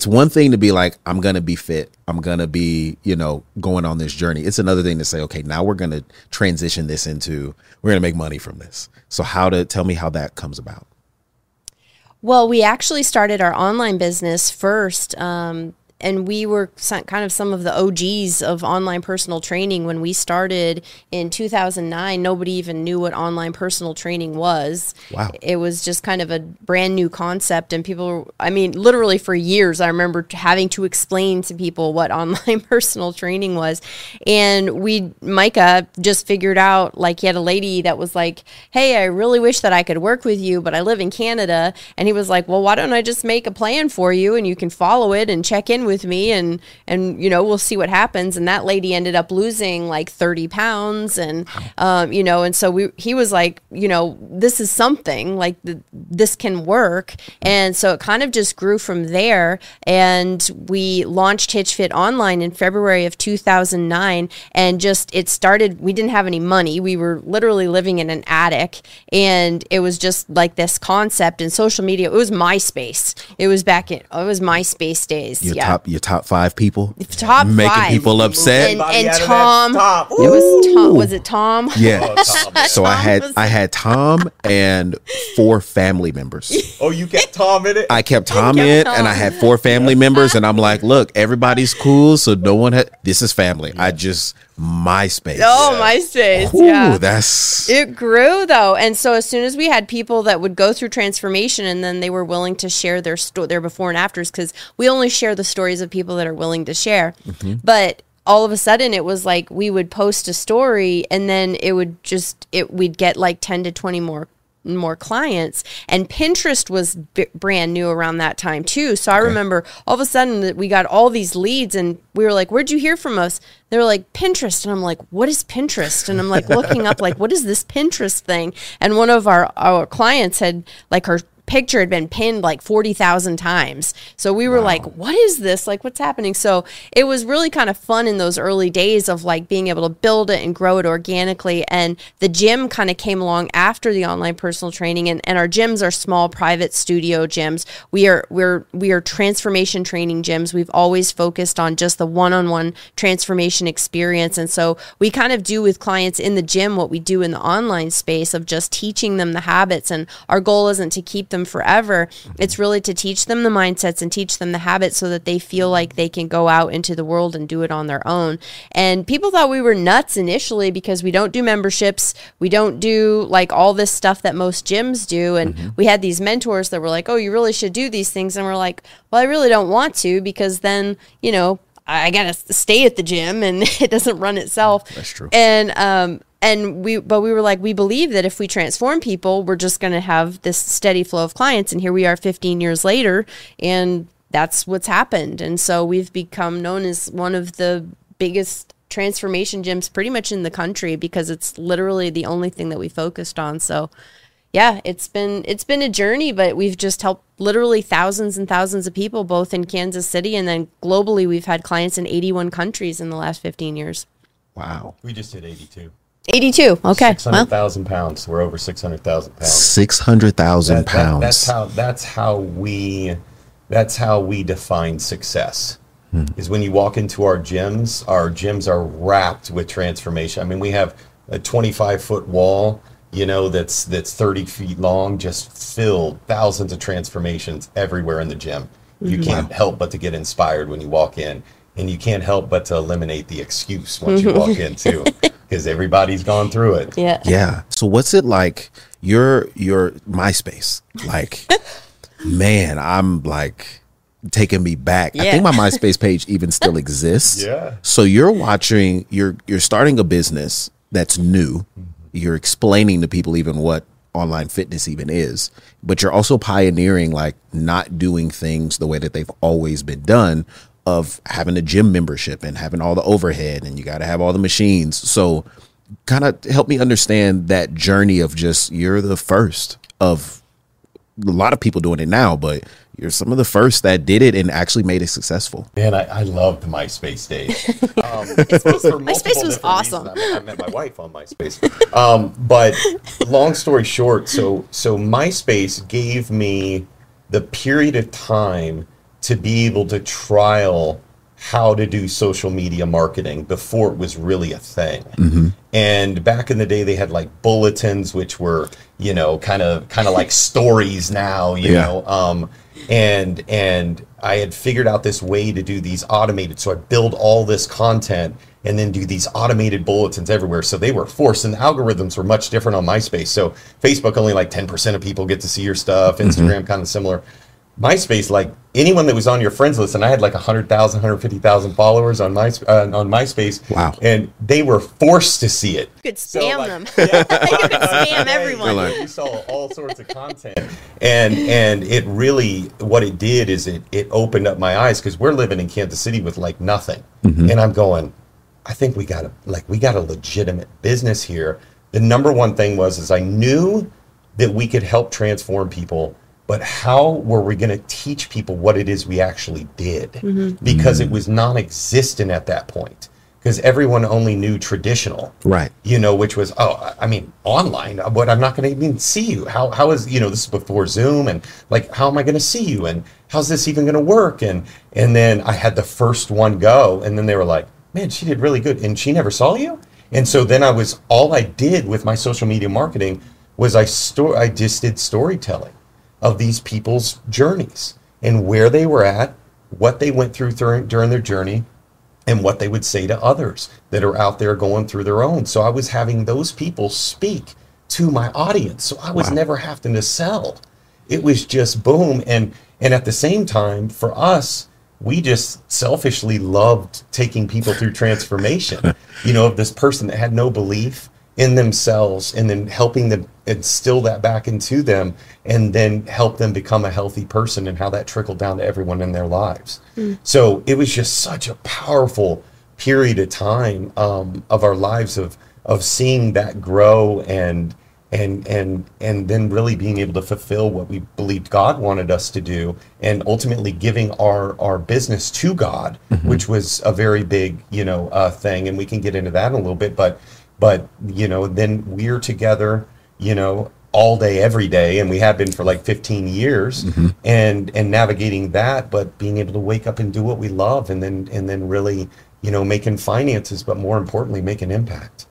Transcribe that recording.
it's one thing to be like, I'm gonna be fit, I'm gonna be, you know, going on this journey. It's another thing to say, okay, now we're gonna transition this into we're gonna make money from this. So how to tell me how that comes about? Well, we actually started our online business first. Um, and we were kind of some of the OGs of online personal training when we started in 2009. Nobody even knew what online personal training was. Wow. It was just kind of a brand new concept. And people, I mean, literally for years, I remember having to explain to people what online personal training was. And we, Micah just figured out like he had a lady that was like, Hey, I really wish that I could work with you, but I live in Canada. And he was like, Well, why don't I just make a plan for you and you can follow it and check in with me and and you know we'll see what happens. And that lady ended up losing like 30 pounds and um, you know and so we he was like you know this is something like the, this can work. And so it kind of just grew from there. And we launched hitchfit online in February of 2009 and just it started we didn't have any money. We were literally living in an attic. And it was just like this concept in social media it was MySpace. It was back in it was MySpace days. Your yeah top your top five people top making five. people upset. and, and out Tom. top. It was Tom. Was it Tom? Yeah. Oh, Tom. so I had was- I had Tom and four family members. Oh, you get Tom in it? I kept Tom kept in, Tom. and I had four family members, and I'm like, look, everybody's cool, so no one had. This is family. I just MySpace. Oh, MySpace. Ooh, yeah. that's It grew though, and so as soon as we had people that would go through transformation, and then they were willing to share their sto- their before and afters, because we only share the stories of people that are willing to share. Mm-hmm. But all of a sudden, it was like we would post a story, and then it would just it we'd get like ten to twenty more more clients. And pinterest was b- brand new around that time too. So i remember all of a sudden that we got all these leads and we were like where'd you hear from us? They were like pinterest. And i'm like what is pinterest? And i'm like looking up like what is this pinterest thing? And one of our our clients had like her picture had been pinned like 40,000 times. So we were like, what is this? Like, what's happening? So it was really kind of fun in those early days of like being able to build it and grow it organically. And the gym kind of came along after the online personal training. And, and our gyms are small private studio gyms. We are, we're, we are transformation training gyms. We've always focused on just the one on one transformation experience. And so we kind of do with clients in the gym what we do in the online space of just teaching them the habits. And our goal isn't to keep them forever. It's really to teach them the mindsets and teach them the habits so that they feel like they can go out into the world and do it on their own. And people thought we were nuts initially because we don't do memberships. We don't do like all this stuff that most gyms do. And we had these mentors that were like, oh, you really should do these things. And we're like, well, I really don't want to because then, you know, I gotta stay at the gym and it doesn't run itself. That's true. And um and we but we were like we believe that if we transform people, we're just gonna have this steady flow of clients. And here we are 15 years later, and that's what's happened. And so we've become known as one of the biggest transformation gyms pretty much in the country because it's literally the only thing that we focused on. So yeah, it's been it's been a journey, but we've just helped literally thousands and thousands of people, both in Kansas City and then globally. We've had clients in 81 countries in the last 15 years. wow. we just hit 82. 82. Okay. Well, 600,000 pounds. We're over 600,000 pounds. Six hundred thousand That- that- pounds. that's how that's how we that's how we define success. Hmm. Is when you walk into our gyms, our gyms are wrapped with transformation. I mean, we have a 25 foot wall, you know, that's that's 30 feet long, just filled thousands of transformations everywhere in the gym. You hmm. can't help but to get inspired when you walk in, and you can't help but to eliminate the excuse once you walk in too, because everybody's gone through it. yeah. Yeah. So what's it like? Your your MySpace, like, man, I'm like taking me back. I think my MySpace page even still exists. Yeah. So you're watching. You're you're starting a business that's new. Mm-hmm. You're explaining to people even what online fitness even is, but you're also pioneering like not doing things the way that they've always been done of having a gym membership and having all the overhead and you got to have all the machines. So kind of help me understand that journey of just you're the first of a lot of people doing it now, but you're some of the first that did it and actually made it successful. Man, I, I loved MySpace days. Um, for MySpace was awesome. I met, I met my wife on MySpace. Um, but long story short, so so MySpace gave me the period of time to be able to trial how to do social media marketing before it was really a thing. And back in the day, they had like bulletins, which were you know kind of kind of like stories now, you Yeah. know. Um, and and I had figured out this way to do these automated. So I build all this content and then do these automated bulletins everywhere. So they were forced, and the algorithms were much different on MySpace. So Facebook only like ten percent of people get to see your stuff. Instagram kind of similar. MySpace, like anyone that was on your friends list, and I had like 100,000, 150,000 followers on my uh, on MySpace. Wow. And they were forced to see it. You could So, spam like, them. yeah. you could spam Yeah, everyone. like- you saw all sorts of content, and and it really what it did is it it opened up my eyes because we're living in Kansas City with like nothing, and I'm going, I think we got a like we got a legitimate business here. The number one thing was is I knew that we could help transform people, but how were we going to teach people what it is we actually did? Mm-hmm. Mm-hmm. Because it was non-existent at that point. Because everyone only knew traditional Right. you know, which was, oh, I- I mean, online, uh, but I'm not going to even see you. How, how is, you know, this is before Zoom and like, how am I going to see you? And how's this even going to work? And, and then I had the first one go and then they were like, man, she did really good. And she never saw you. And so then I was, all I did with my social media marketing was I store, I just did storytelling of these people's journeys and where they were at, what they went through during, during their journey, and what they would say to others that are out there going through their own. So I was having those people speak to my audience. So I was Wow. never having to sell. It was just boom and and at the same time for us we just selfishly loved taking people through transformation. you know, of this person that had no belief in themselves and then helping them instill that back into them and then help them become a healthy person and how that trickled down to everyone in their lives. So it was just such a powerful period of time um, of our lives of of seeing that grow and and and and then really being able to fulfill what we believed God wanted us to do and ultimately giving our our business to God which was a very big you know uh, thing. And we can get into that in a little bit but but you know then we're together you know all day every day and we have been for like 15 years mm-hmm. and and navigating that but being able to wake up and do what we love and then and then really you know making finances but more importantly make an impact